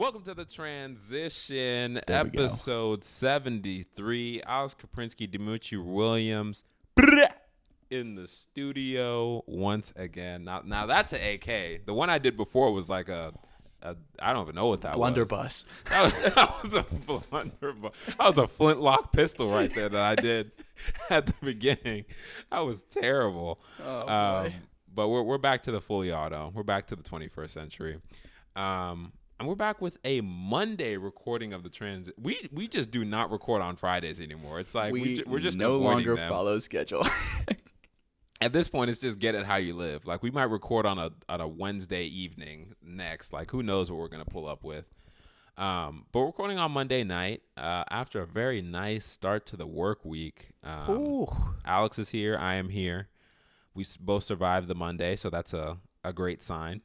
Welcome to the transition, There episode 73. Alex Kaprinsky, Dimitri Williams in the studio once again. Now, now that's an AK. The one I did before was like a, a I don't even know what that was. Blunderbuss. That was, that was a blunderbuss. That was a flintlock pistol right there that I did at the beginning. That was terrible. Oh, Um, but we're we're back to the fully auto. We're back to the 21st century. Um, and we're back with a Monday recording of the trans. We we just do not record on Fridays anymore. It's like we, we ju- we're just no longer them. follow schedule. At this point, it's just get it how you live. Like we might record on a on a Wednesday evening next. Like who knows what we're gonna pull up with. Um, but recording on Monday night uh, after a very nice start to the work week. Um, Ooh. Alex is here. I am here. We both survived the Monday, so that's a, a great sign.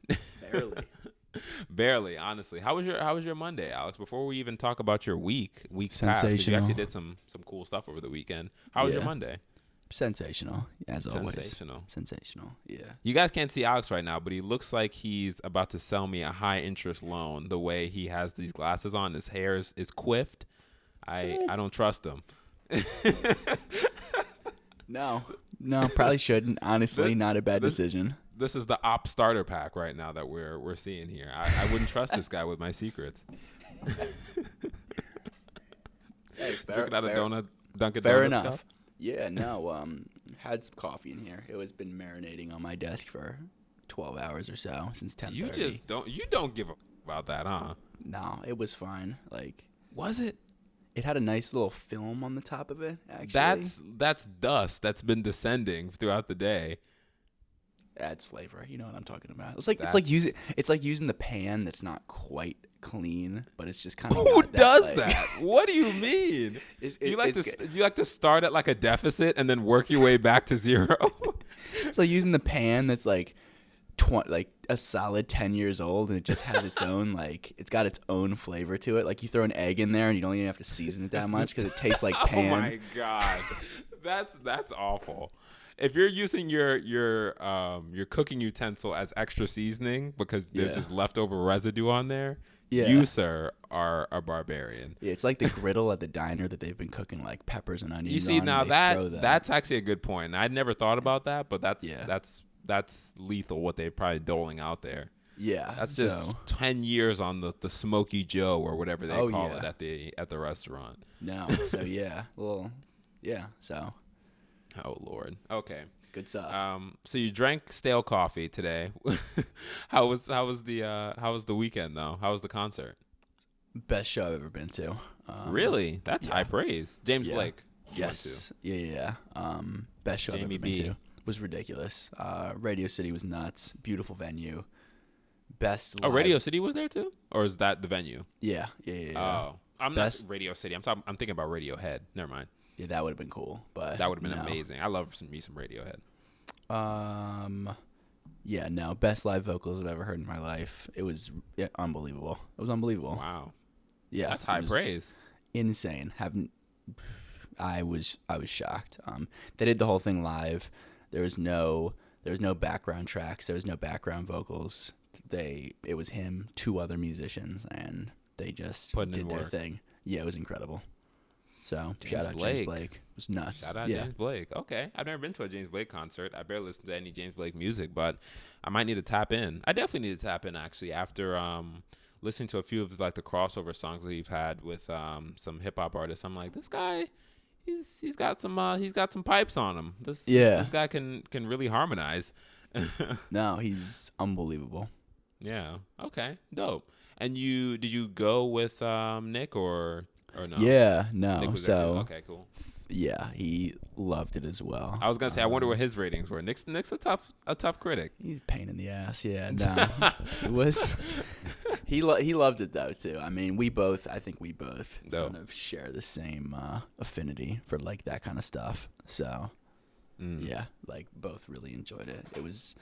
Barely. Barely, honestly. How was your How was your Monday, Alex? Before we even talk about your week, weeks past, 'cause you actually did some some cool stuff over the weekend. How was your Monday? Sensational, as always. Sensational. Sensational. Yeah. You guys can't see Alex right now, but he looks like he's about to sell me a high interest loan. The way he has these glasses on, his hair is, is quiffed. I I don't trust him. No. No, probably shouldn't. Honestly, This- not a bad this- decision. This is the op starter pack right now that we're we're seeing here. I, I wouldn't trust this guy with my secrets. Looking at a donut, Dunkin' Fair Donuts enough. cup? Yeah, no. Um, had some coffee in here. It was been marinating on my desk for twelve hours or so since ten You just don't you don't give a about that, huh? no, it was fine. Like Was it? it had a nice little film on the top of it. Actually, That's that's dust that's been descending throughout the day. Adds flavor. You know what I'm talking about. It's like That's- it's like using it's like using the pan that's not quite clean, but it's just kind of Who does that? What do you mean? It's, you like to you like to start at like a deficit and then work your way back to zero. it's like using the pan that's like twenty, like a solid ten years old, and it just has its own like it's got its own flavor to it. Like you throw an egg in there, and you don't even have to season it that much because it tastes like oh pan. Oh my god, that's that's awful. If you're using your your um your cooking utensil as extra seasoning because there's Yeah. just leftover residue on there, Yeah. you sir are a barbarian. Yeah, it's like the griddle at the diner that they've been cooking like peppers and onions. You see now they that, that's actually a good point. I'd never thought about that, but that's Yeah. that's that's lethal what they're probably doling out there. yeah. That's just so, ten years on the, the smoky Joe or whatever they Oh, call yeah. it at the at the restaurant. no. So yeah, well, yeah. So Oh Lord. Okay. good stuff. Um, so you drank stale coffee today. how was how was the uh, how was the weekend though? How was the concert? Best show I've ever been to. Um, really? That's yeah. high praise. James Yeah. Blake. Yes. Yeah, yeah, yeah. Um, best show Jamie I've ever B. been to. Was ridiculous. Uh, Radio City was nuts. Beautiful venue. Best. Oh, live- Radio City was there too, or is that the venue? Yeah, yeah, yeah. Yeah, Oh, I'm Best- not Radio City. I'm talking. I'm thinking about Radiohead. Never mind. Yeah that would have been cool. But That would have been no. amazing. I love some, me some Radiohead. Um, yeah, no, best live vocals I've ever heard in my life. It was yeah, unbelievable. It was unbelievable. Wow, Yeah, that's high praise. Insane. Haven't. I was I was shocked. Um, they did the whole thing live. There was no there was no background tracks. There was no background vocals. They it was him, two other musicians, and they just Putting in did their work. thing. Yeah, it was incredible. So James shout out Blake. James Blake. It was nuts. Shout out yeah. James Blake. Okay, I've never been to a James Blake concert. I barely listen to any James Blake music, but I might need to tap in. I definitely need to tap in actually after um, listening to a few of like the crossover songs that you've had with um, some hip hop artists. I'm like, this guy, he's he's got some uh, he's got some pipes on him. This Yeah. this guy can can really harmonize. No, he's unbelievable. yeah. Okay. Dope. And you did you go with um, Nick or or no? Yeah, no. Nick was there too? so okay, cool. yeah, he loved it as well. I was gonna say, I wonder what his ratings were. Nick's Nick's a tough a tough critic. He's a pain in the ass. Yeah, no, it was. He lo- he loved it though too. I mean, we both. I think we both Dope. kind of share the same uh, affinity for like that kind of stuff. So Mm. yeah, like both really enjoyed it. It was.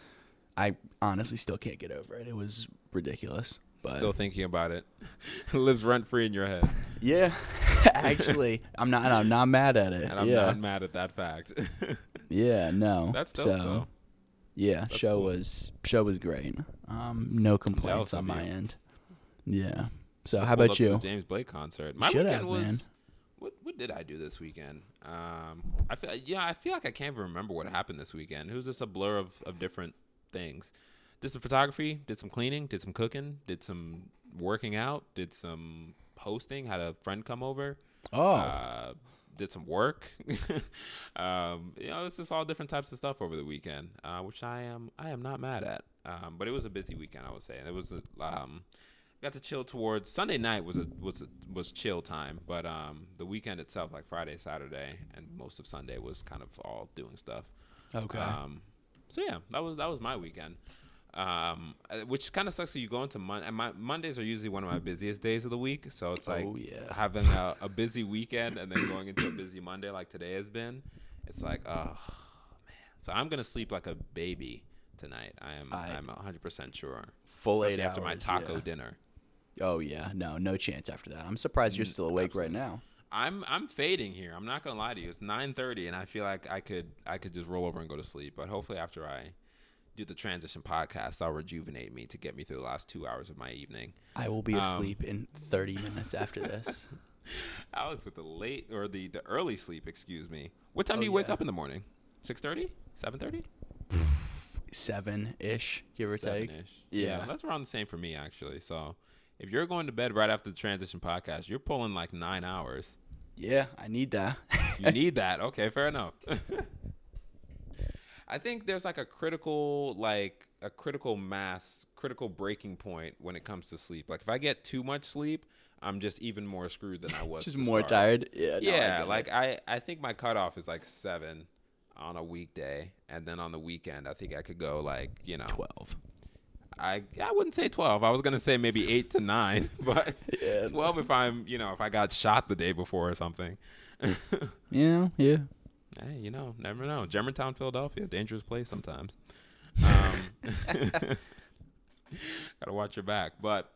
I honestly still can't get over it. It was ridiculous. But Still thinking about it. it lives rent free in your head. yeah, actually, I'm not. I'm not mad at it. And I'm yeah, not mad at that fact. yeah, no. That's dope so, though. Yeah, That's show cool. was show was great. Um, no complaints on my you. end. Yeah. So how about up to the you? James Blake concert. My Should weekend have, was. man. What what did I do this weekend? Um, I feel yeah, I feel like I can't even remember what happened this weekend. It was just a blur of, of different things. Did some photography, did some cleaning, did some cooking, did some working out, did some hosting. Had a friend come over. Oh, Uh, did some work. um, you know, it's just all different types of stuff over the weekend, uh, which I am I am not mad at. Um, but it was a busy weekend, I would say. It was a, um, got to chill towards Sunday night was a was a, was chill time, but um, the weekend itself, like Friday, Saturday, and most of Sunday was kind of all doing stuff. okay. Um, so yeah, that was that was my weekend. Um, uh, which kind of sucks. that you go into Monday. My Mondays are usually one of my busiest days of the week, so it's like Oh, yeah. having a, a busy weekend and then going into a busy Monday like today has been. It's like, oh man. So I'm gonna sleep like a baby tonight. I am. I- am 100 percent sure. Full eight after my taco yeah. dinner. Oh yeah, no, no chance after that. I'm surprised you're Mm, still awake right now. I'm I'm fading here. I'm not gonna lie to you. It's 9:30, and I feel like I could I could just roll over and go to sleep. But hopefully, after I do the transition podcast, that'll rejuvenate me to get me through the last two hours of my evening. I will be Um, asleep in 30 minutes after this. Alex with the late or the the early sleep, excuse me. What time Oh, do you wake up in the morning? 6:30, 7:30, Seven ish, give or take. Seven-ish. Yeah. that's around the same for me actually. So. If you're going to bed right after the transition podcast, you're pulling like nine hours. Yeah, I need that. You need that. Okay, fair enough. I think there's like a critical, like a critical mass, critical breaking point when it comes to sleep. Like if I get too much sleep, I'm just even more screwed than I was. Just more start. tired. Yeah. no, yeah, get like it. I, I think my cutoff is like seven on a weekday, and then on the weekend, I think I could go like you know, 12. I I wouldn't say twelve. I was gonna say maybe eight to nine, but Yeah. twelve if I'm you know if I got shot the day before or something. Yeah, yeah. Hey, you know, never know. Germantown, Philadelphia, dangerous place sometimes. Um, gotta watch your back. But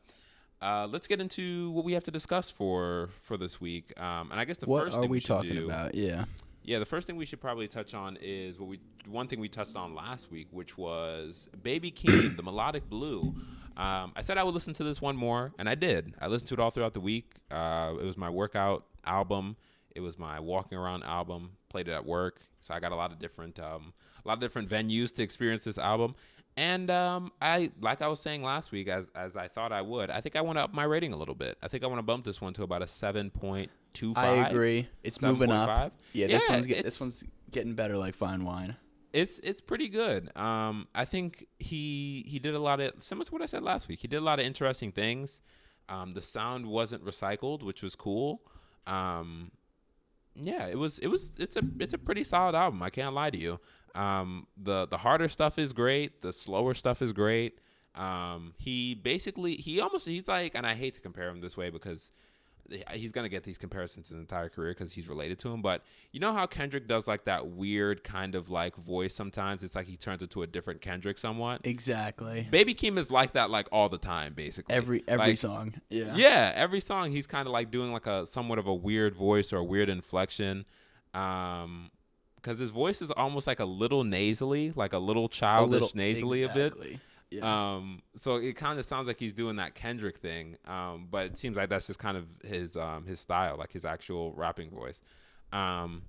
uh, let's get into what we have to discuss for for this week. Um, and I guess the what first are thing we should talking do- about? Yeah. Yeah, the first thing we should probably touch on is what we one thing we touched on last week, which was Baby Keem, the melodic blue. Um, I said I would listen to this one more, and I did. I listened to it all throughout the week. Uh, it was my workout album. It was my walking around album. Played it at work, so I got a lot of different um, a lot of different venues to experience this album. And um, I, like I was saying last week, as as I thought I would, I think I want to up my rating a little bit. I think I want to bump this one to about a seven point two five. I agree. It's moving up. 7.5? Yeah, this Yeah, one's get, this one's getting better like fine wine. it's it's pretty good. Um, I think he he did a lot of similar to what I said last week. He did a lot of interesting things. Um, the sound wasn't recycled, which was cool. Um, yeah, it was it was it's a it's a pretty solid album. I can't lie to you. Um, the the harder stuff is great. The slower stuff is great. Um, he basically he almost he's like, and I hate to compare him this way because he's gonna get these comparisons his entire career because he's related to him. But you know how Kendrick does like that weird kind of like voice sometimes. It's like he turns into a different Kendrick somewhat. Exactly. Baby Keem is like that like all the time, basically. Every every Like, song. Yeah. yeah, every song he's kind of like doing like a somewhat of a weird voice or a weird inflection. Um because his voice is almost like a little nasally, like a little A childish little nasally a bit. Yeah. Um, so it kind of sounds like he's doing that Kendrick thing, um, but it seems like that's just kind of his um, his style, like his actual rapping voice. Um,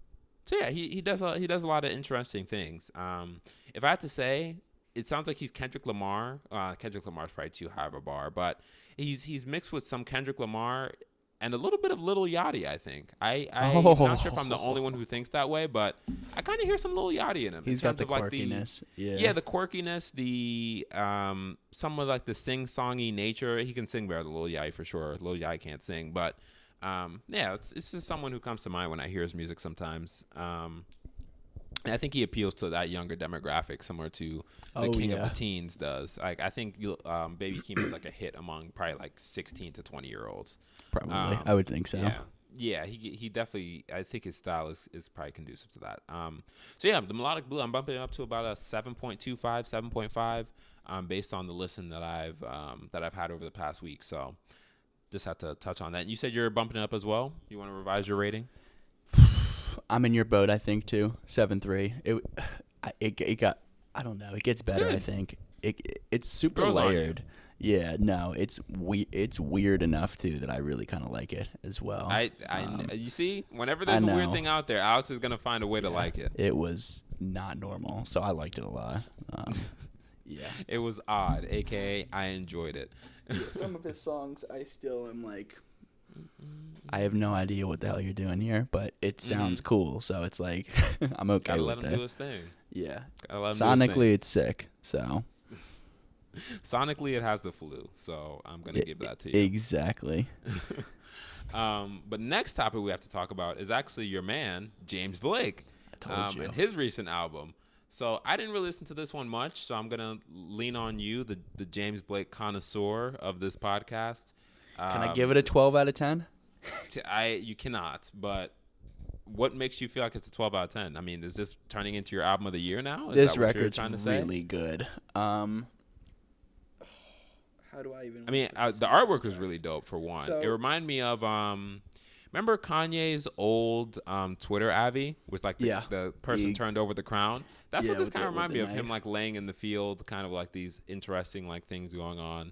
so yeah, he, he does a, he does a lot of interesting things. Um, if I had to say, it sounds like he's Kendrick Lamar. Uh, Kendrick Lamar's probably too high of a bar, but he's he's mixed with some Kendrick Lamar and a little bit of Lil Yachty. I think I I'm not sure if I'm the only one who thinks that way, but I kind of hear some Lil Yachty in him. He's in got the of, like, quirkiness. yeah. yeah, the quirkiness, the um, somewhat like the sing-songy nature. He can sing better than Lil Yachty for sure. Lil Yachty can't sing, but um, yeah, it's it's just someone who comes to mind when I hear his music sometimes. Um, and I think he appeals to that younger demographic, similar to the Oh, King yeah. of the Teens does. Like I think um, Baby Keem is like a hit among probably like 16 to 20 year olds. Probably. Um, I would think so. Yeah. Yeah, he he definitely. I think his style is, is probably conducive to that. Um, so yeah, the melodic blue. I'm bumping it up to about a 7.25, 7.5, um, based on the listen that I've um, that I've had over the past week. So just have to touch on that. And you said you're bumping it up as well. You want to revise your rating? I'm in your boat. I think too. Seven three. It, it it got. I don't know. It gets better. I think it it's super Grows on you. layered. Yeah, no, it's we it's weird enough too that I really kind of like it as well. I, I, Um, you see, whenever there's a weird thing out there, Alex is gonna find a way to like it. It was not normal, so I liked it a lot. Um, yeah. It was odd, aka I enjoyed it. Some of his songs, I still am like, I have no idea what the hell you're doing here, but it sounds Mhm. cool, so it's like I'm okay Gotta let with him it. do his thing. yeah. Gotta let him do his thing. Sonically, it's sick. So Sonically, it has the flu, so I'm gonna give that to you. exactly. um, but next topic we have to talk about is actually your man James Blake, I told um, you. and his recent album. So I didn't really listen to this one much, so I'm gonna lean on you, the the James Blake connoisseur of this podcast. Can I Um, give it a 12 out of 10? I you cannot, but. What makes you feel like it's a 12 out of 10? I mean, is this turning into your album of the year now? Is This that what you're record's trying to say? really good. Um, how do I even? I mean, uh, the artwork was really dope for one. So- it reminded me of um, remember Kanye's old um Twitter Avi with like the, Yeah. the person The- turned over the crown. That's Yeah, what this kind of with reminded the me of him like laying in the field, kind of like these interesting like things going on.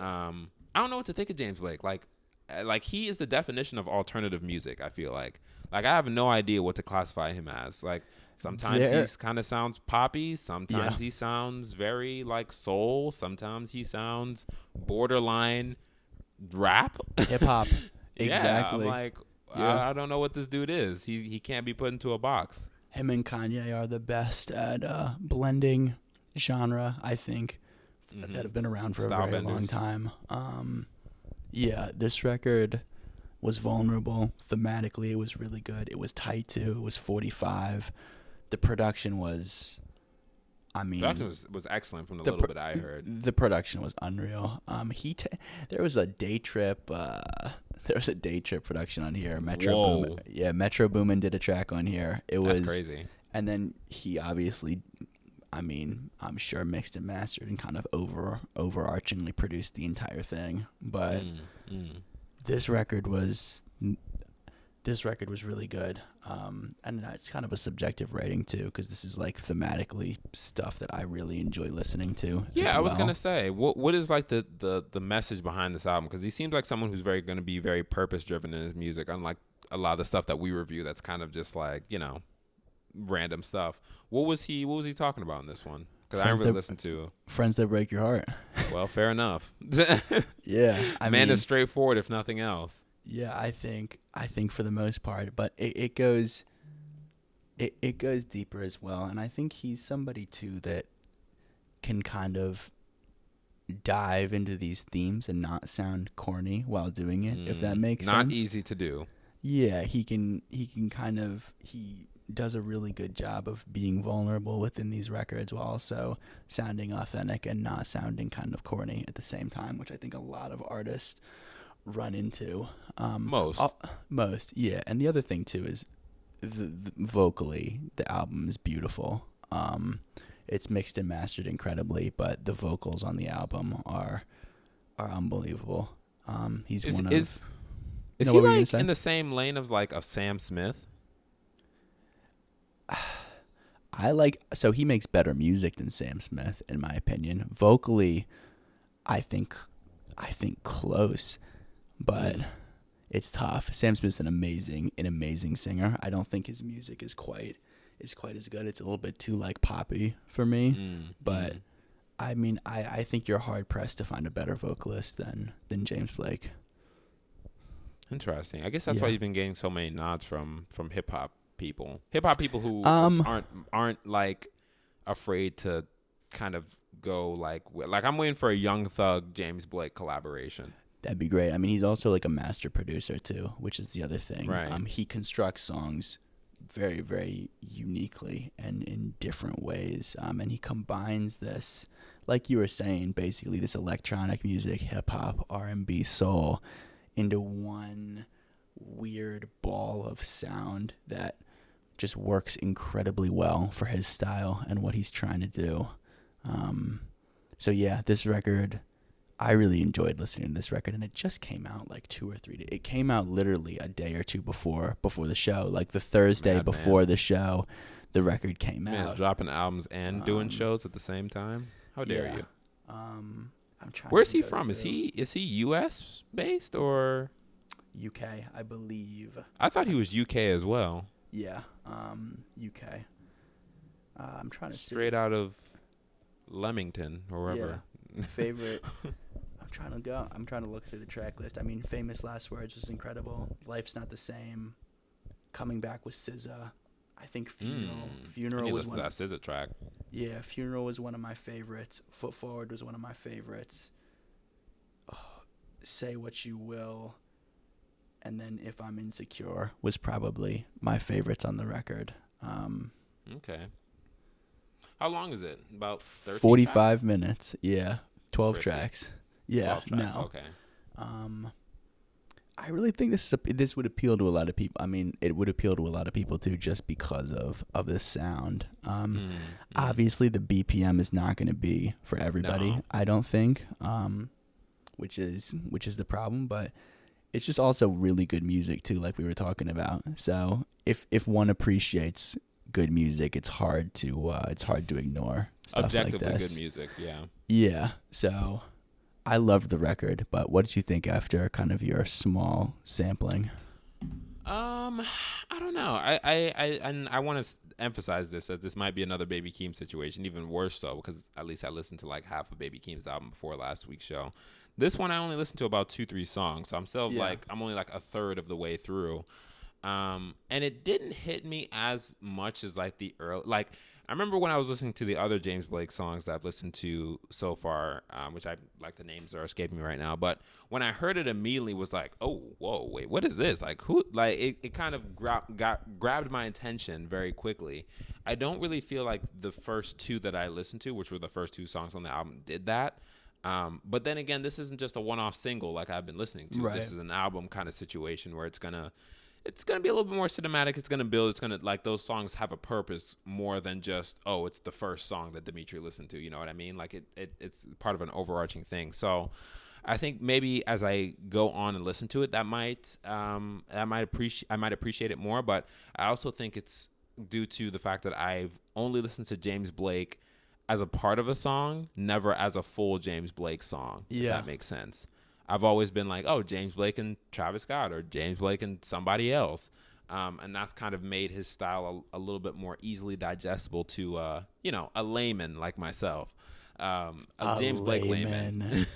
Um, I don't know what to think of James Blake. Like, uh, like he is the definition of alternative music. I feel like, like I have no idea what to classify him as. Like sometimes There- he's kind of sounds poppy. Sometimes Yeah. he sounds very like soul. Sometimes he sounds borderline rap. Hip hop. Yeah, Exactly. I'm like, Yeah. I, I don't know what this dude is. He he can't be put into a box. Him and Kanye are the best at uh, blending genre, I think, Mhm. that have been around for Style a very long time. Um, yeah, this record was vulnerable. Thematically, it was really good. It was tight too. It was 45. The production was, I mean, Production was, was excellent from the, the little pro- bit I heard. The production was unreal. Um, he t- there was a day trip. Uh, there was a day trip production on here. Metro Whoa. Boomin. Yeah, Metro Boomin did a track on here. It That's was crazy. and then he obviously, I mean, I'm sure mixed and mastered and kind of over overarchingly produced the entire thing. But Mm, mm. this record was this record was really good. Um, and it's kind of a subjective rating too, because this is like thematically stuff that I really enjoy listening to. Yeah, I was gonna say, what what is like the the the message behind this album? Because he seems like someone who's very gonna be very purpose driven in his music, unlike a lot of the stuff that we review. That's kind of just like you know, random stuff. What was he? What was he talking about in this one? Because I really that- listen to. Friends that break your heart. Well, fair enough. Yeah, I Man mean, is straightforward, if nothing else. Yeah, I think I think for the most part, but it, it goes it it goes deeper as well, and I think he's somebody too that can kind of dive into these themes and not sound corny while doing it, if that Mm, makes not sense. Not easy to do. Yeah, he can he can kind of he does a really good job of being vulnerable within these records while also sounding authentic and not sounding kind of corny at the same time, which I think a lot of artists run into. Um, Most. al- most, yeah. And the other thing too is the, the vocally, the album is beautiful. Um, it's mixed and mastered incredibly, but the vocals on the album are are unbelievable. Um, he's Is one is of is No, he what were you gonna like in the same lane of like of Sam Smith? I like so he makes better music than Sam Smith in my opinion. Vocally, I think I think close, but it's tough. Sam Smith's an amazing an amazing singer. I don't think his music is quite is quite as good. It's a little bit too like poppy for me. Mm, But mm. I mean, I, I think you're hard pressed to find a better vocalist than than James Blake. Interesting. I guess that's why you've been getting so many nods from from hip hop people. Hip hop people who Um, aren't aren't like afraid to kind of go like like I'm waiting for a Young Thug James Blake collaboration. That'd be great. I mean, he's also like a master producer too, which is the other thing. Right. Um, he constructs songs very, very uniquely and in different ways. Um, and he combines this, like you were saying, basically this electronic music, hip hop, R and B, soul, into one weird ball of sound that just works incredibly well for his style and what he's trying to do. Um, so yeah, this record. I really enjoyed listening to this record, and it just came out like two or three days. It came out literally a day or two before before the show, like the Thursday Madman. before the show. The record came Man, out. dropping albums and doing Um, shows at the same time. How dare yeah. you? Um, I'm trying. Where's to he go from? Is he is he U.S. based or? UK? I believe. I thought he was UK as well. Yeah. Um, UK. Uh, I'm trying to see. Straight out of Leamington or wherever. favorite. I'm trying to go. I'm trying to look through the track list. I mean, famous last words was incredible. Life's not the same. Coming back with SZA. I think funeral. Mm. Funeral was one. that SZA track. Yeah, funeral was one of my favorites. Foot forward was one of my favorites. Oh, Say what you will. And then if I'm insecure was probably my favorites on the record. Um, Okay. How long is it? About 13 45 tracks? minutes. Yeah. 12 Chrissy. tracks. Yeah. 12 tracks, no. Okay. Um, I really think this is a, this would appeal to a lot of people. I mean, it would appeal to a lot of people too, just because of of the sound. Um, Mm, mm. obviously the BPM is not going to be for everybody. No. I don't think, um, which is which is the problem. But it's just also really good music too, like we were talking about. So if if one appreciates good music, it's hard to uh, it's hard to ignore stuff Objectively like this. good music, yeah. Yeah. So I loved the record, but what did you think after kind of your small sampling? Um, I don't know. I I I and I want to emphasize this that this might be another Baby Keem situation, even worse so because at least I listened to like half of Baby Keem's album before last week's show. This one I only listened to about two three songs, so I'm still Yeah. like I'm only like a third of the way through. Um, and it didn't hit me as much as like the early like. I remember when I was listening to the other James Blake songs that I've listened to so far, um, which I like the names are escaping me right now. But when I heard it immediately, was like, oh, whoa, wait, what is this? Like, who? Like, it, it kind of gra- got grabbed my attention very quickly. I don't really feel like the first two that I listened to, which were the first two songs on the album, did that. Um, but then again, this isn't just a one-off single like I've been listening to. Right. This is an album kind of situation where it's gonna it's gonna be a little bit more cinematic. It's gonna build. It's gonna like those songs have a purpose more than just oh, it's the first song that Dimitri listened to. You know what I mean? Like it, it it's part of an overarching thing. So I think maybe as I go on and listen to it, that might um that might appreciate I might appreciate it more. But I also think it's due to the fact that I've only listened to James Blake as a part of a song, never as a full James Blake song. If Yeah. that makes sense. I've always been like, oh, James Blake and Travis Scott, or James Blake and somebody else, um, and that's kind of made his style a, a little bit more easily digestible to, uh, you know, a layman like myself, um, a, A James Blake layman.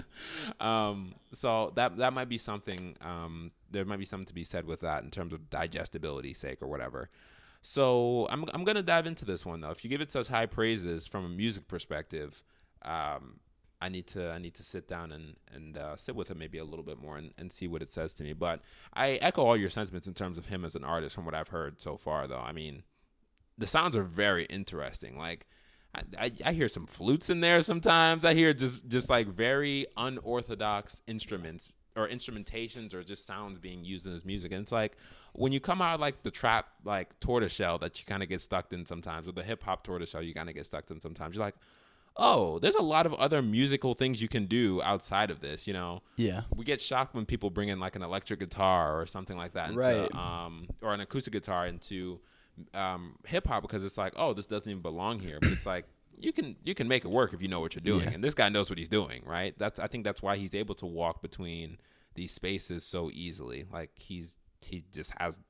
um, so that that might be something. Um, there might be something to be said with that in terms of digestibility sake or whatever. So I'm I'm gonna dive into this one though. If you give it such high praises from a music perspective, um, I need to I need to sit down and and uh, sit with it maybe a little bit more and, and see what it says to me. But I echo all your sentiments in terms of him as an artist from what I've heard so far. Though I mean, the sounds are very interesting. Like I, I, I hear some flutes in there sometimes. I hear just just like very unorthodox instruments or instrumentations or just sounds being used in his music. And it's like when you come out like the trap like tortoiseshell that you kind of get stuck in sometimes, or the hip hop tortoiseshell you kind of get stuck in sometimes. You're like, oh, there's a lot of other musical things you can do outside of this. You know, yeah. we get shocked when people bring in like an electric guitar or something like that, into, Right. Um, or an acoustic guitar into um, hip hop because it's like, oh, this doesn't even belong here. But it's like you can you can make it work if you know what you're doing, Yeah. and this guy knows what he's doing, right? That's I think that's why he's able to walk between these spaces so easily. Like he's he just has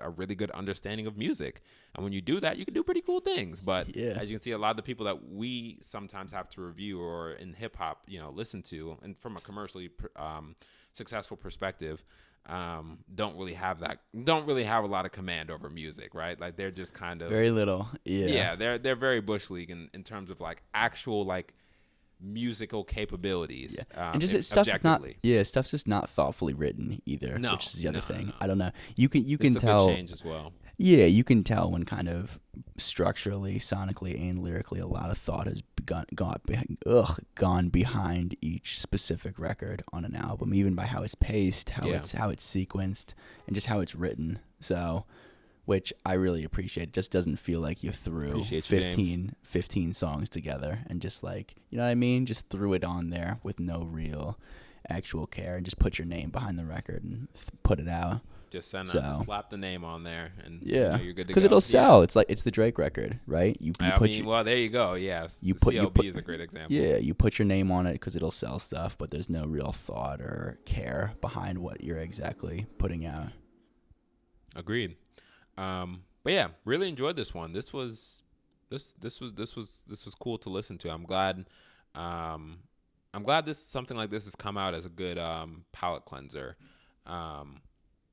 a really good understanding of music, and when you do that, you can do pretty cool things. But Yeah. as you can see, a lot of the people that we sometimes have to review or in hip hop, you know, listen to, and from a commercially um, successful perspective, um, don't really have that. Don't really have a lot of command over music, right? Like they're just kind of Very little. Yeah. yeah, they're they're very bush league in, in terms of like actual like musical capabilities. Yeah. Um, and just it, stuff's just not yeah stuff's just not thoughtfully written either No, which is the other no, thing no. i don't know you can you This can is tell change as well. yeah you can tell when kind of structurally sonically and lyrically a lot of thought has gone gone, behind, ugh, gone behind each specific record on an album even by how it's paced how Yeah. it's how it's sequenced and just how it's written so which I really appreciate. It just doesn't feel like you threw Appreciate you, 15, 15 songs together and just like, you know what I mean? Just threw it on there with no real actual care and just put your name behind the record and th- put it out. Just send a, So- slap the name on there, and you Yeah, know, you're good to because it'll Yeah. sell. It's like it's the Drake record, right? You, you I put mean, your, well, there you go. Yes, you put- you put- is a great example. yeah, you put your name on it because it'll sell stuff, but there's no real thought or care behind what you're exactly putting out. Agreed. Um, but yeah, really enjoyed this one. This was this this was this was this was cool to listen to. I'm glad. Um, I'm glad this something like this has come out as a good um, palate cleanser. Um,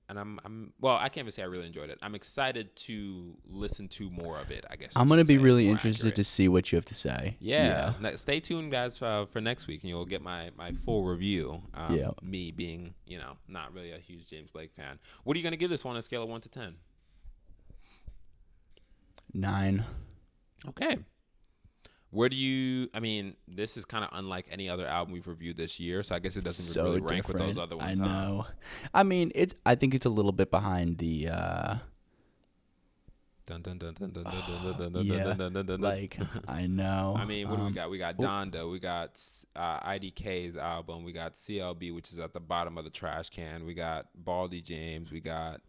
and I'm I'm well, I can't even say I really enjoyed it. I'm excited to listen to more of it. I guess I I'm gonna be say, really interested accurate. to see what you have to say. Yeah. Ne- stay tuned, guys, uh, for next week, and you'll get my, my full review. Um, Yeah. Me being, you know, not really a huge James Blake fan. What are you going to give this one on a scale of 1 to 10? Nine. Okay. Where do you? I mean, this is kind of unlike any other album we've reviewed this year, so I guess it doesn't so really rank with those other ones. I huh? know. I mean, it's. I think it's a little bit behind the. uh like I know. I mean, what um, do we got? We got Donda. We got uh, IDK's album. We got CLB, which is at the bottom of the trash can. We got Boldy James. We got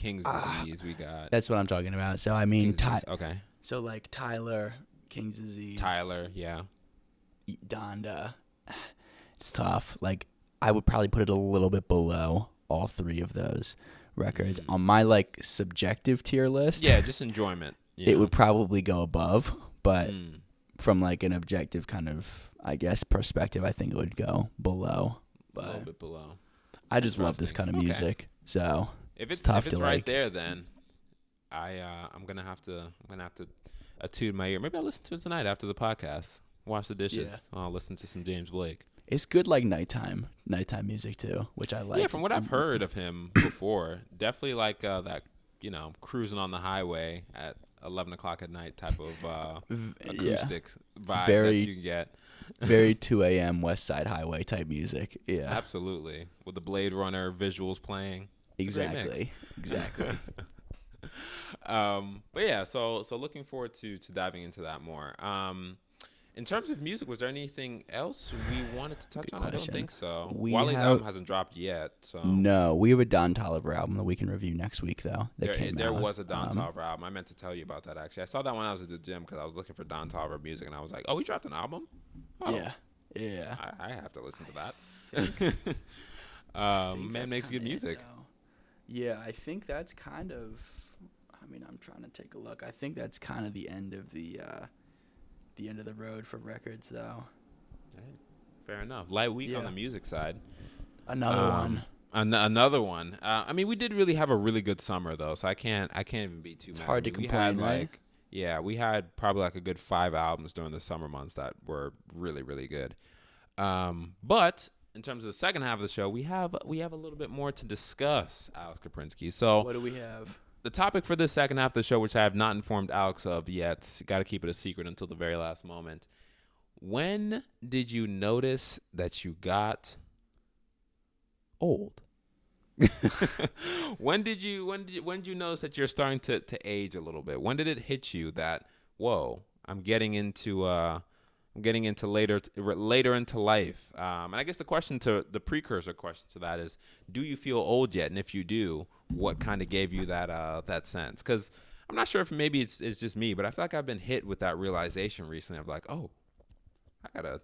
King's Ah, Disease. We got That's what I'm talking about. So I mean, Ty- Okay. so like Tyler, King's Disease, Tyler. Yeah. Donda. It's tough. Like I would probably put it a little bit below all three of those records Mm. on my like subjective tier list. Yeah. Just enjoyment. it know. would probably go above, but Mm. from like an objective kind of I guess perspective, I think it would go below. a little bit below. I just love this kind of Okay. music. So If It's it's, tough if it's to, right like- there, then I uh, I'm gonna have to I'm gonna have to attune my ear. Maybe I'll listen to it tonight after the podcast. Wash the dishes. Yeah. I'll listen to some James Blake. it's good like nighttime nighttime music too, which I like. yeah, from what I've heard of him before, definitely like uh, that. You know, cruising on the highway at 11 o'clock at night type of uh, V- yeah, vibe Very- that you can get. very 2 a.m. West Side Highway type music. Yeah, Absolutely, with the Blade Runner visuals playing. It's a great mix. exactly, exactly. um, but yeah, so so looking forward to to diving into that more. Um, in terms of music, was there anything else we wanted to touch Good on? I don't think so. We Wally's have- album hasn't dropped yet, so No, we have a Don Toliver album that we can review next week though. There, there was a Don Um, Toliver album. I meant to tell you about that actually. I saw that when I was at the gym because I was looking for Don Toliver music, and I was like, "Oh, he dropped an album." Oh, Yeah, yeah. I, I have to listen to that. Um, man makes good music. though. Yeah, I think that's kind of. I mean, I'm trying to take a look. I think that's kind of the end of the, uh, the end of the road for records, though. Fair enough. Light week on the music side. Another Um, one. An- another one. Uh, I mean, we did really have a really good summer though, so I can't I can't even be too It's mad. hard to we complain, had right? like yeah, we had probably like a good five albums during the summer months that were really really good. Um, but in terms of the second half of the show, we have we have a little bit more to discuss, Alex Kaprinsky. So What do we have? the topic for this second half of the show, which I have not informed Alex of yet, got to keep it a secret until the very last moment. When did you notice that you got old? when did you when did you, when did you notice that you're starting to to age a little bit? When did it hit you that whoa, I'm getting into uh getting into later later into life. Um, and I guess the question to the precursor question to that is, do you feel old yet? And if you do, what kind of gave you that uh, that sense? Because I'm not sure if maybe it's it's just me, but I feel like I've been hit with that realization recently of like, oh, I gotta.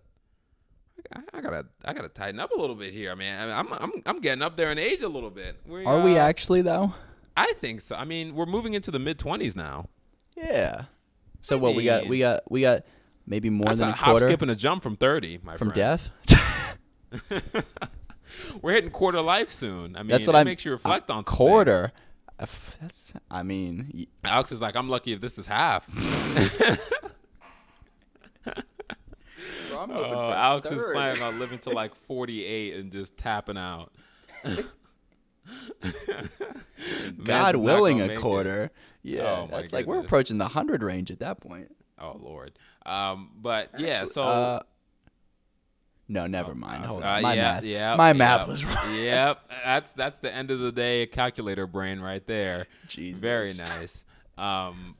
I- gotta, I gotta tighten up a little bit here, man. I mean, I'm, I'm, I'm getting up there in age a little bit. Are we uh, actually though? I think so. I mean, we're moving into the mid twenties now. Yeah. So I what we got? We got we got maybe more That's than a, a hop, quarter skip, and a jump from thirty, my from friend. death. We're hitting quarter life soon. I mean, That's what it I'm- makes you reflect a on quarter. That's. I mean, y- Alex is like, I'm lucky if this is half. I'm Oh, Alex is planning on living to like 48 and just tapping out. God willing, a make it. quarter. Oh, yeah, Oh, my that's like we're approaching the hundred range at that point. Oh Lord. Um, but yeah, Actually, so uh, no, never Oh, mind. Hold uh, on, my yeah, math. yeah, my yeah. math was wrong. yep, that's that's the end of the day calculator brain right there. Jesus. Very nice. Um,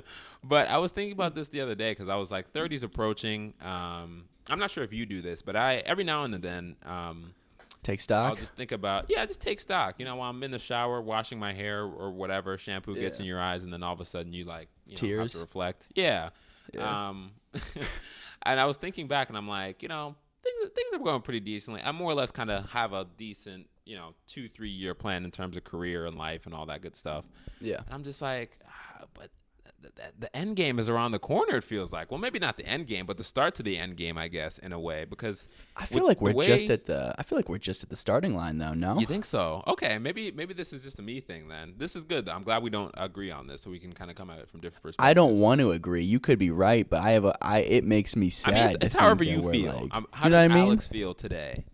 but I was thinking about this the other day because I was like, 30's approaching. Um, I'm not sure if you do this, but I every now and then, um, Take stock. I'll just think about yeah, just take stock. You know, while I'm in the shower washing my hair or whatever, shampoo gets in your eyes, and then all of a sudden you like you know, have Tears? to reflect. Yeah. Yeah. Um, and I was thinking back, and I'm like, you know, things things are going pretty decently. I more or less kind of have a decent, you know, two three year plan in terms of career and life and all that good stuff. yeah. And I'm just like, ah, but the, the, end game is around the corner. It feels like. Well, maybe not the end game, but the start to the end game, I guess, in a way, because I feel like we're just at the. I feel like we're just at the starting line, though. No. You think so? Okay, maybe maybe this is just a me thing then. This is good. Though. I'm glad we don't agree on this, so we can kind of come at it from different perspectives. I don't want to agree. You could be right, but I have a. I. It makes me I sad. mean, it's, it's however you feel. like- um, how you know does what I mean? Alex feel today?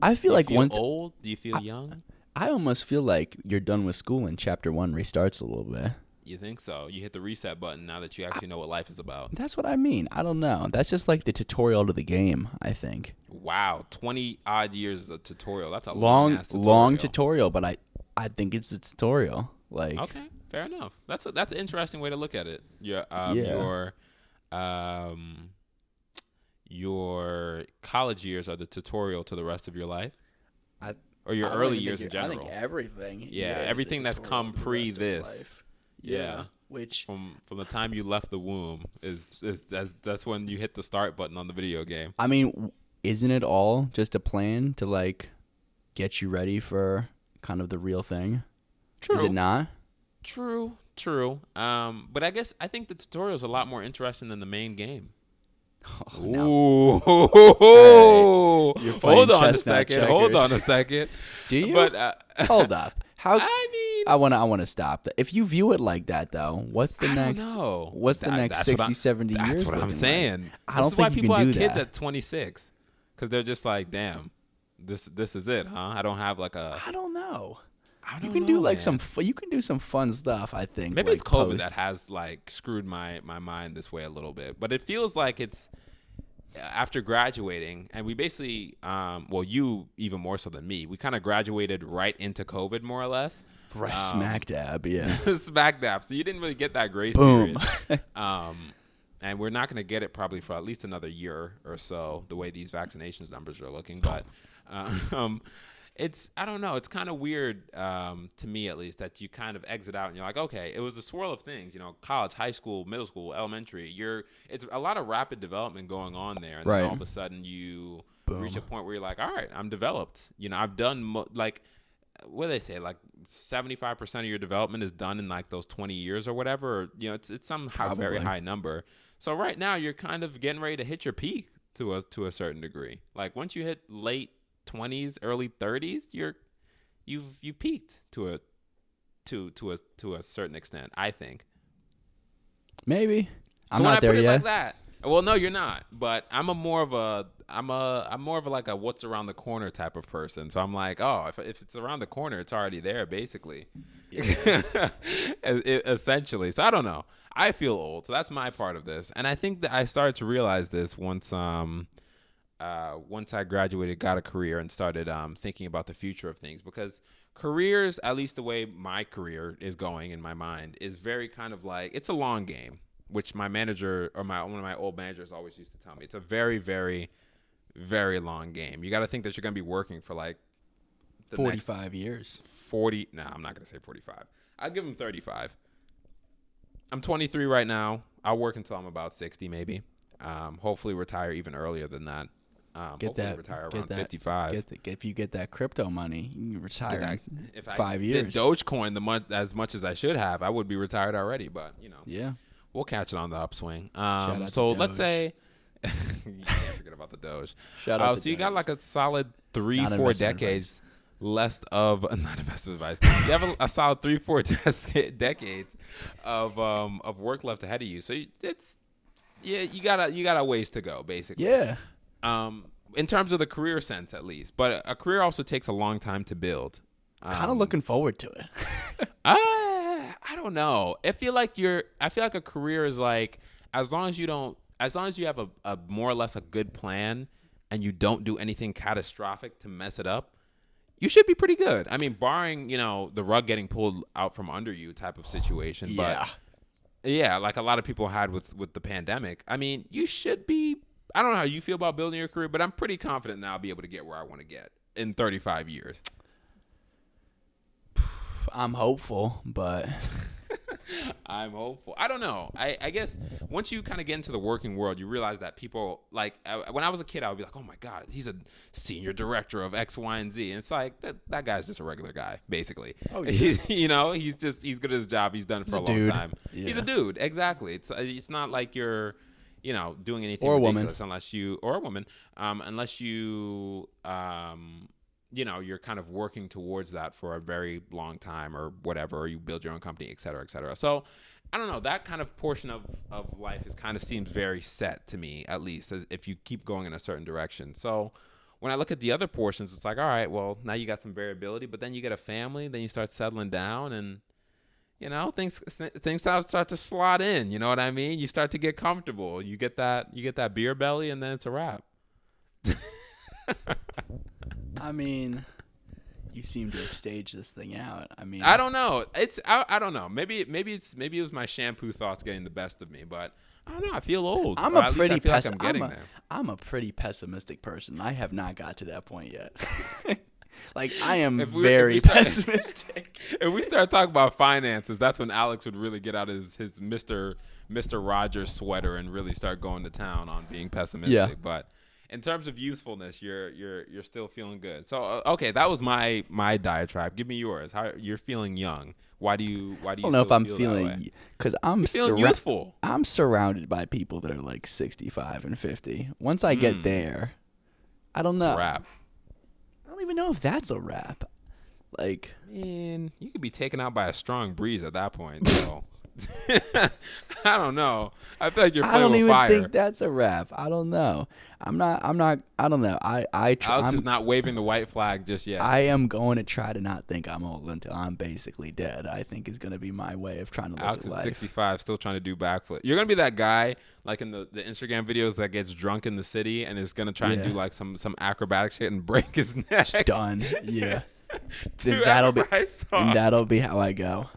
I Do feel you like feel once. old. Do you feel young? I almost feel like you're done with school and chapter one restarts a little bit. You think so? You hit the reset button now that you actually know what life is about. That's what I mean. I don't know. That's just like the tutorial to the game. I think Wow, twenty odd years of tutorial. That's a long, long, long tutorial, but I, I think it's a tutorial. Like, Okay, fair enough. That's a, that's an interesting way to look at it. Your um, Yeah. your um, your college years are the tutorial to the rest of your life, I, or your I early years in general. I think everything. Yeah, is everything that's come pre this. Yeah. Which from from the time you left the womb is is that's that's when you hit the start button on the video game. I mean, isn't it all just a plan to like get you ready for kind of the real thing? True. Is it not? True, true. Um, but I guess I think the tutorial is a lot more interesting than the main game. Oh, Ooh, hold on a second. Hold on a second. Do you? But uh, Hold up. How? I mean, I want to. I want to stop. that. If you view it like that, though, what's the I next? know. What's the next that's what 60, I'm- 70 That's years? what I'm looking like? saying. I don't is why think you people have kids that. at 26 because they're just like, damn, this this is it, huh? I don't have like a. I don't know. I You don't can do like man. some. Fu- you can do some fun stuff. I think. Maybe like it's COVID post. that has like screwed my my mind this way a little bit, but it feels like it's after graduating, and we basically, um, well, you even more so than me, we kind of graduated right into COVID, more or less. right um, smack dab. Yeah. Smack dab. So you didn't really get that grace Boom. period. Um, and we're not going to get it probably for at least another year or so, the way these vaccinations numbers are looking. But um, it's I don't know. It's kind of weird um, to me, at least, that you kind of exit out and you're like, okay, it was a swirl of things. You know, college, high school, middle school, elementary. You're it's a lot of rapid development going on there, and Right. then all of a sudden you reach a point where you're like, all right, I'm developed. You know, I've done mo- like what do they say like 75% of your development is done in like those 20 years or whatever or, you know it's it's some very high number so right now you're kind of getting ready to hit your peak to a to a certain degree like once you hit late 20s early 30s you're you've you've peaked to a to to a to a certain extent i think Maybe. I'm so not there put it yet. like that, well, no, you're not. But I'm a more of a I'm a I'm more of a like a what's around the corner type of person. So I'm like, oh, if if it's around the corner, it's already there, basically. E- Essentially. So I don't know. I feel old, so that's my part of this, and I think that I started to realize this once um uh, once I graduated, got a career, and started um, thinking about the future of things because careers, at least the way my career is going in my mind, is very kind of like it's a long game, which my manager or my one of my old managers always used to tell me. It's a very, very, very long game. You got to think that you're going to be working for like the next 45 years. 40 no i'm not going to say 45 i'll give him 35 i'm 23 right now i'll work until i'm about 60 maybe um, hopefully retire even earlier than that um, Get that. retire get around that, 55 Get the, if you get that crypto money, you can retire. That- if I five did years. dogecoin the month as much as i should have i would be retired already but you know yeah. we'll catch it on the upswing um, so let's say you can't forget about the doge Shout uh, out. to so you got like a solid three, Not four decades less of not investment advice. You have a, a solid three, four des- decades of um of work left ahead of you. So you, it's yeah, you got a you got a ways to go basically. yeah. Um, in terms of the career sense, at least. But a career also takes a long time to build. Kind of Um, looking forward to it. uh, I don't know. I feel like you're. I feel like a career is like as long as you don't, as long as you have a, a more or less a good plan, and you don't do anything catastrophic to mess it up, you should be pretty good. I mean, barring you know the rug getting pulled out from under you type of situation. yeah. But yeah, like a lot of people had with with the pandemic. I mean, you should be. I don't know how you feel about building your career, but I'm pretty confident now I'll be able to get where I want to get. in 35 years. I'm hopeful, but I'm hopeful. I don't know. I, I guess once you kind of get into the working world, you realize that people like uh, when I was a kid, I would be like, "Oh my god, he's a senior director of X, Y, and Z," and it's like that, that guy's just a regular guy, basically. Oh, He's, you know, he's just he's good at his job. He's done it for a, a long time. He's a dude, exactly. It's it's not like you're, you know, doing anything Or a woman. unless you or a woman, um, unless you um you know you're kind of working towards that for a very long time or whatever or you build your own company et cetera et cetera so i don't know that kind of portion of, of life is kind of seems very set to me at least as if you keep going in a certain direction so when i look at the other portions it's like all right well now you got some variability but then you get a family then you start settling down and you know things things start start to slot in you know what i mean you start to get comfortable you get that you get that beer belly and then it's a wrap I mean, you seem to have staged this thing out. I mean, I don't know. It's I, I don't know. Maybe maybe it's maybe it was my shampoo thoughts getting the best of me, but I don't know. I feel old. I'm a pretty feel like I'm I'm a. I'm a pretty pessimistic person. I have not got to that point yet. like I am If we- very we start- pessimistic. If we start talking about finances, that's when Alex would really get out his his Mister Mister Rogers sweater and really start going to town on being pessimistic. Yeah. But in terms of youthfulness, you're you're you're still feeling good. So uh, okay, that was my my diatribe. Give me yours. How you're feeling young? Why do you why do you? I don't know if I'm feel feeling because I'm feeling surra- youthful? I'm surrounded by people that are like 65 and 50. Once I get Mm. there, I don't know. A wrap. I don't even know if that's a wrap. Like I mean, you could be taken out by a strong breeze at that point. So I don't know. I feel like you're I don't even fire. think that's a wrap. I don't know. I'm not. I'm not. I don't know. I I tr- Alex I'm, is not waving the white flag just yet. I am going to try to not think I'm old until I'm basically dead. I think is going to be my way of trying to look Alex at is life. 65, still trying to do backflip. You're gonna be that guy, like in the, the Instagram videos, that gets drunk in the city and is gonna try and do like some some acrobatic shit and break his neck. Done. Yeah. Dude, that'll be- I remember I saw, and that'll be how I go.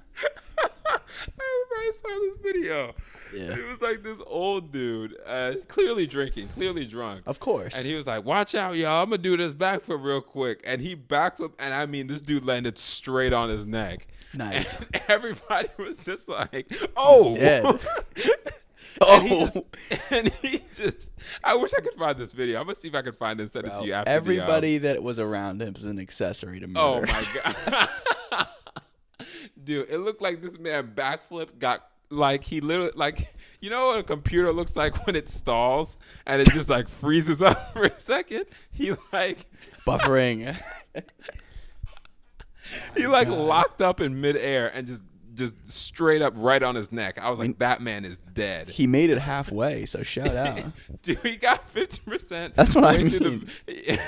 I remember I saw this video. Yeah. It was like this old dude, uh, clearly drinking, clearly drunk. Of course. And he was like, "Watch out, y'all! I'm gonna do this backflip real quick." And he backflipped, and I mean, this dude landed straight on his neck. Nice. And everybody was just like, "Oh!" dead. and, he Oh. just, and he just, I wish I could find this video. I'm gonna see if I can find it and send it to you after. the, um, everybody that was around him is an accessory to me. oh my god, dude! It looked like this man backflip got like he literally like you know what a computer looks like when it stalls and it just like freezes up for a second. He like Buffering. Oh he like locked up in midair and just just straight up right on his neck. I was like, that man is dead. he made it halfway, so shout out. Dude, he got fifty percent. That's what I The, mean.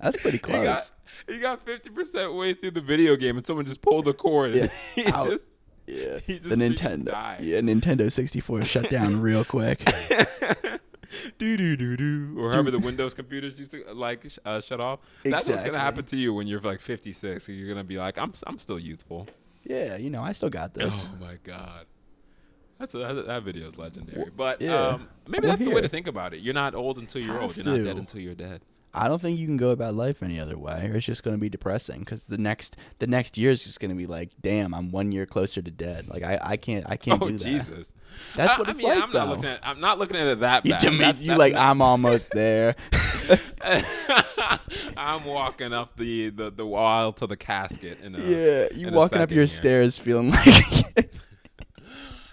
That's pretty close. he got fifty percent way through the video game, and someone just pulled the cord. Yeah. he Out. just Yeah. he The Nintendo. Yeah, Nintendo 64 shut down real quick. do do do do. Or however the Windows computers used to like uh, shut off. That's what's gonna happen to you when you're like 56. You're gonna be like, I'm I'm still youthful. Yeah, you know, I still got this. Oh my god. That's a, that, that video is legendary. But Yeah. um, maybe We're that's the way to think about it. You're not old until you're old. You're not dead until you're dead. I don't think you can go about life any other way, or it's just going to be depressing. Because the next the next year is just going to be like, damn, I'm one year closer to dead. Like I, I can't I can't oh do that. Jesus. That's I- what I it's mean, like, I'm though. not looking at I'm not looking at it that You, bad. to me, That's- you that's like not- I'm almost there. I'm walking up the, the, the wall to the casket in a yeah, you walking up your here. stairs feeling like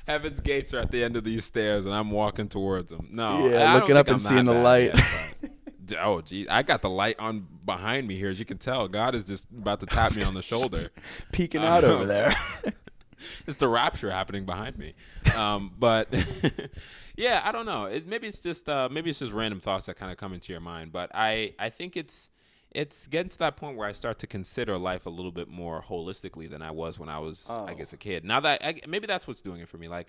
Heaven's gates are at the end of these stairs, and I'm walking towards them. No, Yeah, I looking up and I'm seeing the light. yet, oh, geez, I got the light on behind me here, as you can tell. God is just about to tap me on the shoulder. peeking out over Um, there. it's the rapture happening behind me. Um, but yeah, I don't know. It, maybe it's just uh, maybe it's just random thoughts that kind of come into your mind. But I I think it's it's getting to that point where I start to consider life a little bit more holistically than I was when I was I Oh. guess a kid. Now that I, maybe that's what's doing it for me. Like.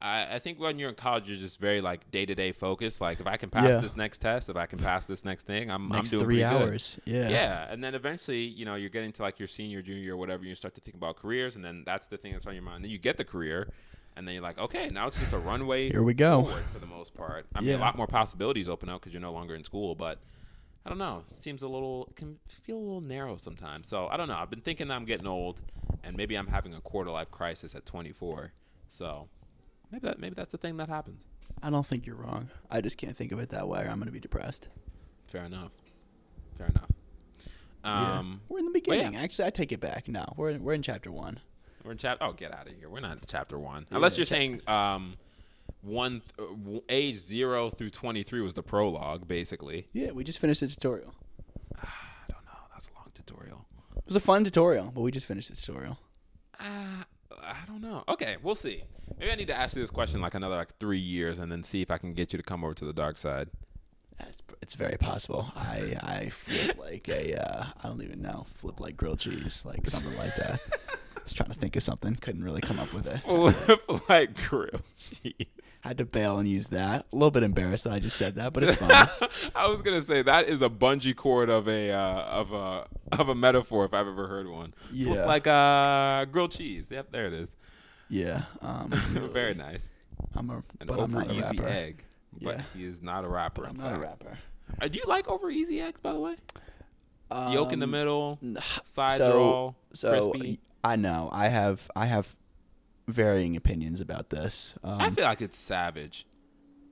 I, I think when you're in college, you're just very like day to day focused. Like if I can pass Yeah. this next test, if I can pass this next thing, I'm Next I'm doing three pretty good. hours. Yeah. Yeah, and then eventually, you know, you're getting to like your senior, junior, or whatever. You start to think about careers, and then that's the thing that's on your mind. Then you get the career, and then you're like, okay, now it's just a runway. Here we go. for the most part. I mean, a lot more possibilities open up because you're no longer in school. But I don't know. Seems a little can feel a little narrow sometimes. So I don't know. I've been thinking I'm getting old, and maybe I'm having a quarter life crisis at 24. So maybe that maybe that's the thing that happens. I don't think you're wrong. I just can't think of it that way. Or I'm gonna be depressed. Fair enough. Fair enough. Yeah. Um, we're in the well, yeah. beginning. Actually, I take it back. No, we're in, we're in chapter one. we're in chapter. Oh, get out of here. We're not in chapter one. Yeah, Unless you're saying um, one th- uh, age zero through 23 was the prologue, basically. Yeah, we just finished the tutorial. I don't know. That's a long tutorial. It was a fun tutorial, but we just finished the tutorial. Uh, I don't know. Okay, we'll see. Maybe I need to ask you this question like another like three years, and then see if I can get you to come over to the dark side. It's, it's very possible. I I flip like a uh, I don't even know flip like grilled cheese like something like that. was trying to think of something, couldn't really come up with it. Flip like grilled cheese. Had to bail and use that. A little bit embarrassed that I just said that, but it's fine. I was gonna say that is a bungee cord of a uh, of a of a metaphor if I've ever heard one. Yeah. like uh, grilled cheese. Yep, there it is. yeah. Um, Very nice. I'm a An but I'm over not a easy rapper. egg, but Yeah. he is not a rapper. But I'm not a rapper. Uh, do you like over easy eggs, by the way? Yolk in the Um, middle, sides so- are all So crispy. I know I have I have varying opinions about this. Um, I feel like it's savage.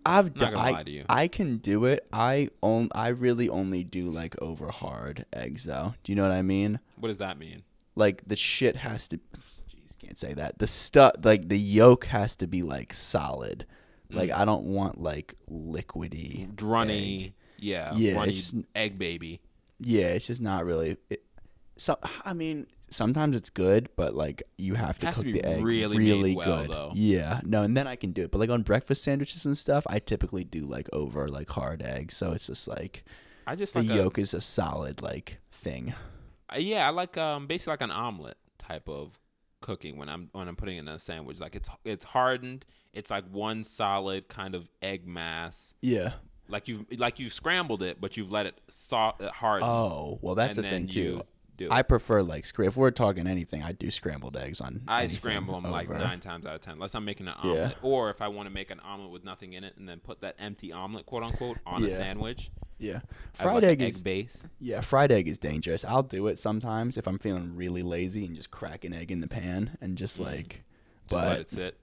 I've done. I, lie to you. I can do it. I on, I really only do like over hard eggs though. Do you know what I mean? What does that mean? Like the shit has to. Jeez, can't say that. The stuff like the yolk has to be like solid. Like Mm. I don't want like liquidy. Drunny, egg. yeah, Yeah, runny just- egg baby. Yeah, it's just not really. It, so I mean, sometimes it's good, but like you have to to cook be the egg really really, well, good. though. Yeah, no, and then I can do it. But like on breakfast sandwiches and stuff, I typically do like over like hard eggs. So it's just like I just the like a- yolk is a solid like thing. Uh, yeah, I like um basically like an omelet type of cooking when I'm when I'm putting it in a sandwich. Like it's it's hardened. It's like one solid kind of egg mass. Yeah. Like you've like you've scrambled it, but you've let it soft harden. Oh well, that's and the thing too. Do I prefer like if we're talking anything, I do scrambled eggs on. I scramble them like nine times out of ten, unless I'm making an Yeah. omelet, or if I want to make an omelet with nothing in it, and then put that empty omelet, quote unquote, on a sandwich. Yeah, fried like, egg is egg base. yeah, fried egg is dangerous. I'll do it sometimes if I'm feeling really lazy and just crack an egg in the pan and just Mhm. like. Just let But it sit.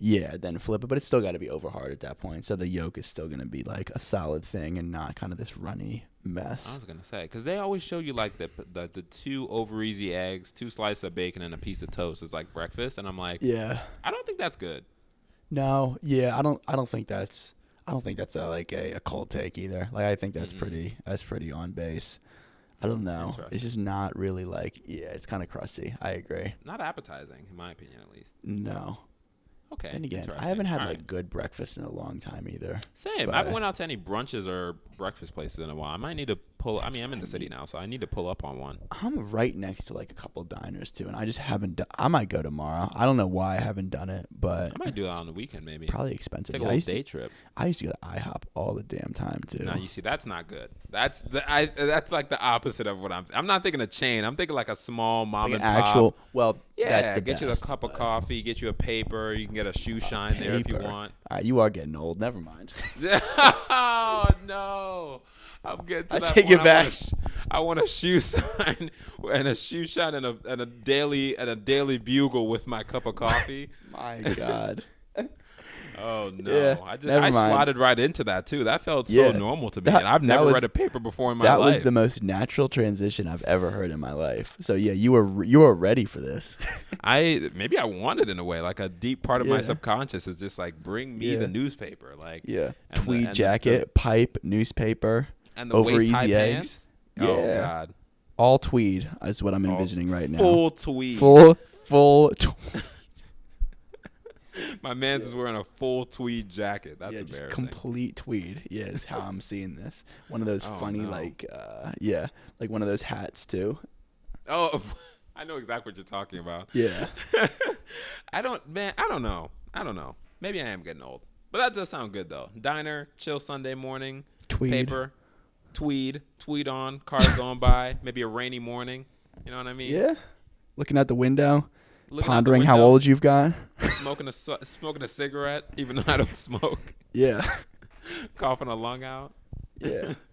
Yeah, then flip it, but it's still got to be over hard at that point. So the yolk is still going to be like a solid thing and not kind of this runny I was gonna say because they always show you like the, the the two over easy eggs, two slices of bacon, and a piece of toast is like breakfast, and I'm like, Yeah. I don't think that's good. No. Yeah. I don't. I don't think that's. I don't think that's a, like a, a cold take either. Like I think that's Mm-mm. pretty. That's pretty on base. I don't know. It's just not really like. Yeah, it's kind of crusty. I agree. Not appetizing, in my opinion, at least. No. Okay. And again, I haven't had All like right. good breakfast in a long time either. same. I haven't went out to any brunches or breakfast places in a while. I might need to pull. I mean, I'm in the city now, so I need to pull up on one. I'm right next to like a couple diners too, and I just haven't. Done, I might go tomorrow. I don't know why I haven't done it, but I might do it on the weekend, maybe. probably expensive. Take a Yeah, I little used to- day trip. I used to go to IHOP all the damn time too. Now you see, that's not good. That's the I. That's like the opposite of what I'm. I'm not thinking a chain. I'm thinking like a small mom like and an pop. actual. Well, Yeah, get you a cup of coffee, get you a paper. You can get a shoe shine there if you want. All right, you are getting old. Never mind. oh no! I'm getting to I take point. it back. I want, a, want a shoe sign and a shoe shine and a and a daily and a daily bugle with my cup of coffee. My God. Oh no! Yeah, I just I mind. slotted right into that too. That felt Yeah, so normal to me, that- and I've never was- read a paper before in my that life. That was the most natural transition I've ever heard in my life. So yeah, you were you were ready for this. I maybe I wanted in a way, like a deep part of my subconscious is just like bring me Yeah. the newspaper, like yeah. The- Tweed the- jacket, pipe, newspaper, and the over easy eggs. pants. Oh God, all tweed is what I'm All envisioning right now. full tweed. full full tw- My man's is wearing a full tweed jacket. That's yeah, just complete tweed. Yeah, is how I'm seeing this. One of those Oh, funny no. like uh yeah, like one of those hats too. oh, I know exactly what you're talking about. Yeah. I don't, man. I don't know. I don't know. Maybe I am getting old, but that does sound good though. Diner, chill Sunday morning, Tweed. paper, tweed, tweed on, cars going by. Maybe a rainy morning. You know what I mean? Yeah. Looking out the window, Looking out the pondering how old you've got. smoking a smoking a cigarette, even though I don't smoke. Yeah. Coughing a lung out. Yeah.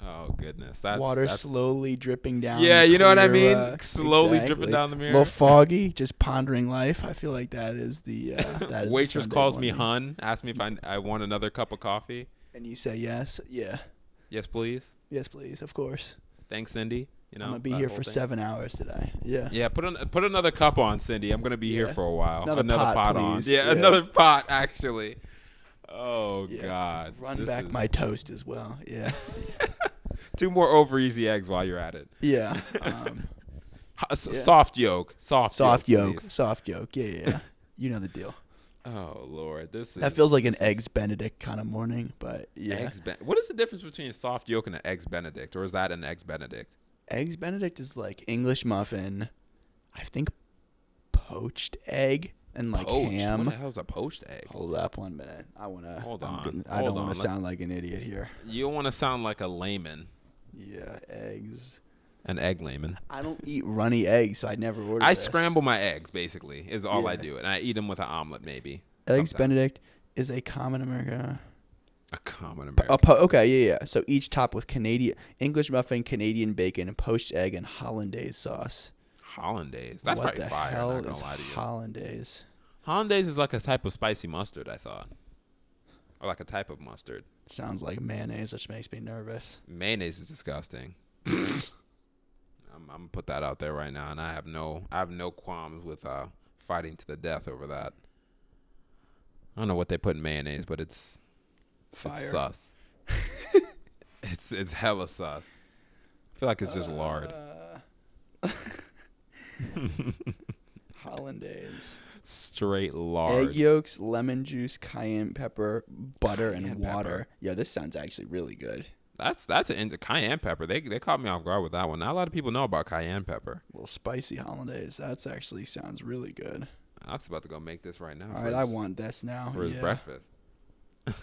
Oh goodness, that's Water that's, slowly dripping down. Yeah, you know what I mean. uh, slowly dripping down the A mirror. little foggy, just pondering life. I feel like that is the uh, that is the Waitress Sunday calls me hun, asks me if I I want another cup of coffee. and you say yes. Yeah, Yes, please. yes, please, of course. Thanks, Cindy. You know, I'm gonna be here for thing. seven hours today. Yeah. Yeah, put an, put another cup on, Cindy. I'm gonna be here for a while. Another pot, on. please. Yeah, Yeah. another pot actually. Oh Yeah. God. Run This back is- my toast as well. Yeah. two more over easy eggs while you're at it. yeah. Um, Yeah. Soft yolk. Soft. soft yolk. please. Soft yolk. Yeah, yeah, yeah. You know the deal. Oh Lord, this is That feels like an eggs Benedict kind of morning, but yeah. Eggs. Ben- what is the difference between a soft yolk and an eggs Benedict, or is that an eggs Benedict? Eggs Benedict is like English muffin. I think poached egg and like poached. ham. What the hell's a poached egg? Hold up one minute. I wanna. Hold on, I hold don't on, want to sound like an idiot here. You don't want to sound like a layman, Yeah, eggs. An egg layman. I don't eat runny eggs, so I never order. I this. scramble my eggs basically is all I do, and I eat them with an omelet maybe. Eggs sometimes. Benedict is a common American. A common A American. po- okay, yeah, yeah. So each topped with Canadian English muffin, Canadian bacon, poached egg, and hollandaise sauce. Hollandaise. That's what probably the fire. hell I'm not gonna lie to you. hollandaise? Hollandaise is like a type of spicy mustard. I thought, or like a type of mustard. Sounds like mayonnaise, which makes me nervous. Mayonnaise is disgusting. I'm, I'm gonna put that out there right now, and I have no, I have no qualms with uh, fighting to the death over that. I don't know what they put in mayonnaise, but it's it's Fire. sus. it's it's hella sus. I feel like it's just lard. Uh, hollandaise. Straight lard. Egg yolks, lemon juice, cayenne pepper, butter, and water. pepper. Yeah, this sounds actually really good. That's that's an cayenne pepper. They they caught me off guard with that one. Not a lot of people know about cayenne pepper. A little spicy hollandaise. That's actually sounds really good. I was about to go make this right now. All right, I want this now. for his breakfast.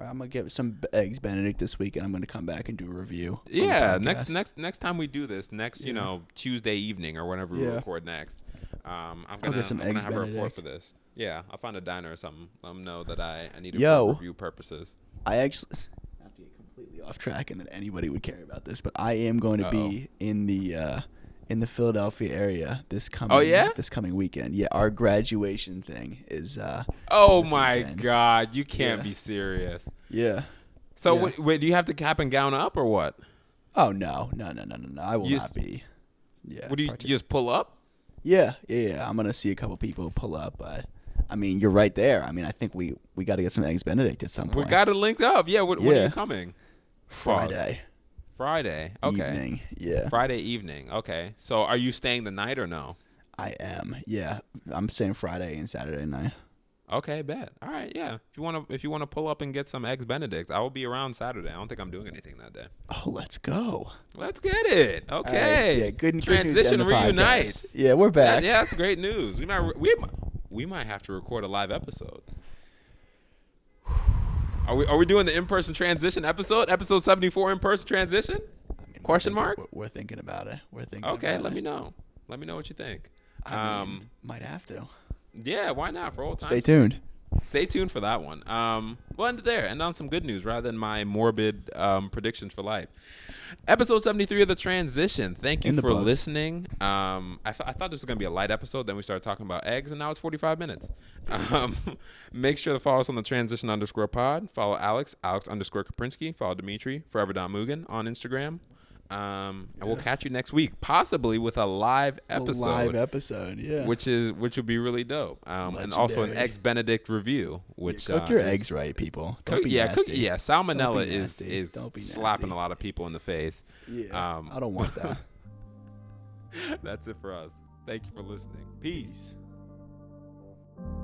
Right, I'm gonna get some eggs Benedict this week, and I'm gonna come back and do a review. Yeah, next next next time we do this, next you know Tuesday evening or whenever we Yeah. record next, um, I'm gonna, get some I'm gonna have a report for this. Yeah, I'll find a diner or something. Let them know that I, I need it Yo. for review purposes. I actually not to get completely off track, and that anybody would care about this, but I am going to be in the uh, in the Philadelphia area this coming. Oh, yeah? this coming weekend. Yeah, our graduation thing is. Uh, Oh this my weekend. God, you can't Yeah. be serious. yeah. So Yeah. wait, wait, do you have to cap and gown up or what? Oh no, no, no, no, no, no! I will You not s- be. Yeah. What do you, partic- you just pull up? Yeah, yeah, yeah. I'm gonna see a couple people pull up, but I mean, you're right there. I mean, I think we we got to get some eggs Benedict at some point. We got to link up. Yeah. When, when are you coming? Friday Friday. Okay. evening. Yeah, Friday evening. Okay. So are you staying the night or no? I am. Yeah, I'm staying Friday and Saturday night. Okay, bet. All right, yeah. If you want to, if you want to pull up and get some eggs Benedict, I will be around Saturday. I don't think I'm doing anything that day. Oh, let's go. Let's get it. All right, Okay. Yeah, good. good Transition podcast. reunites. Yeah, we're Yeah, back. yeah, that's great news. We might, we, we might have to record a live episode. Are we, are we doing the in-person transition episode? Episode 74 in-person transition? I mean, we're Question thinking- mark? We're, we're thinking about it. We're thinking. Okay, let it. me know. Let me know what you think. I mean, Um, might have to. Yeah, why not? For old times. Stay tuned. Stay tuned for that one. Um, we'll end it there and on some good news rather than my morbid um, predictions for life. Episode 73 of The Transition. Thank you for listening. Um, I, th- I thought this was going to be a light episode. Then we started talking about eggs, and now it's 45 minutes. Um, make sure to follow us on the transition underscore pod. Follow Alex, Alex underscore Kaprinsky. Follow Dimitri, Forever Don Mugen on Instagram. Um, and we'll catch you next week, possibly with a live episode A live episode. Yeah. which is which would be really dope. Um, and also an Legendary. eggs Benedict review, which cook uh, your is- eggs right, people. Don't Cook, be yeah, cook, yeah. Salmonella is nasty. is Don't be slapping a lot of people in the face. Yeah. Um, I don't want that. That's it for us. Thank you for listening. Peace. Peace.